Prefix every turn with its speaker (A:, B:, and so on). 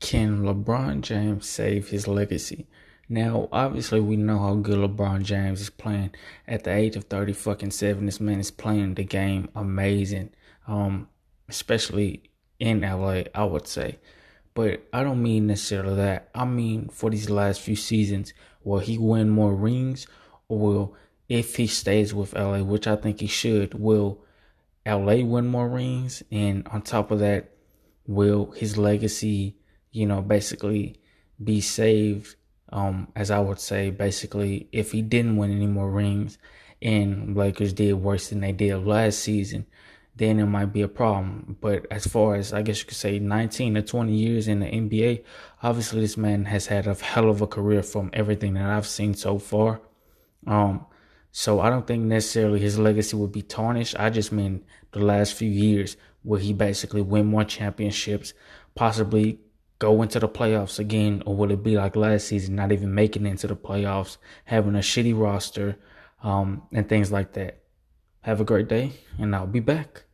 A: can LeBron James save his legacy? Now, obviously, we know how good LeBron James is playing. At the age of 30 fucking seven, this man is playing the game amazing. Um, especially in LA, I would say. But I don't mean necessarily that. I mean for these last few seasons, will he win more rings? Or will, if he stays with LA, which I think he should, will LA win more rings? And on top of that, will his legacy, you know, basically be saved? Um, as I would say, basically, if he didn't win any more rings and Lakers did worse than they did last season, then it might be a problem. But as far as I guess you could say 19 to 20 years in the NBA, obviously this man has had a hell of a career from everything that I've seen so far. Um, so I don't think necessarily his legacy would be tarnished. I just mean the last few years where he basically win more championships, possibly go into the playoffs again, or will it be like last season, not even making into the playoffs, having a shitty roster, um, and things like that. Have a great day, and I'll be back.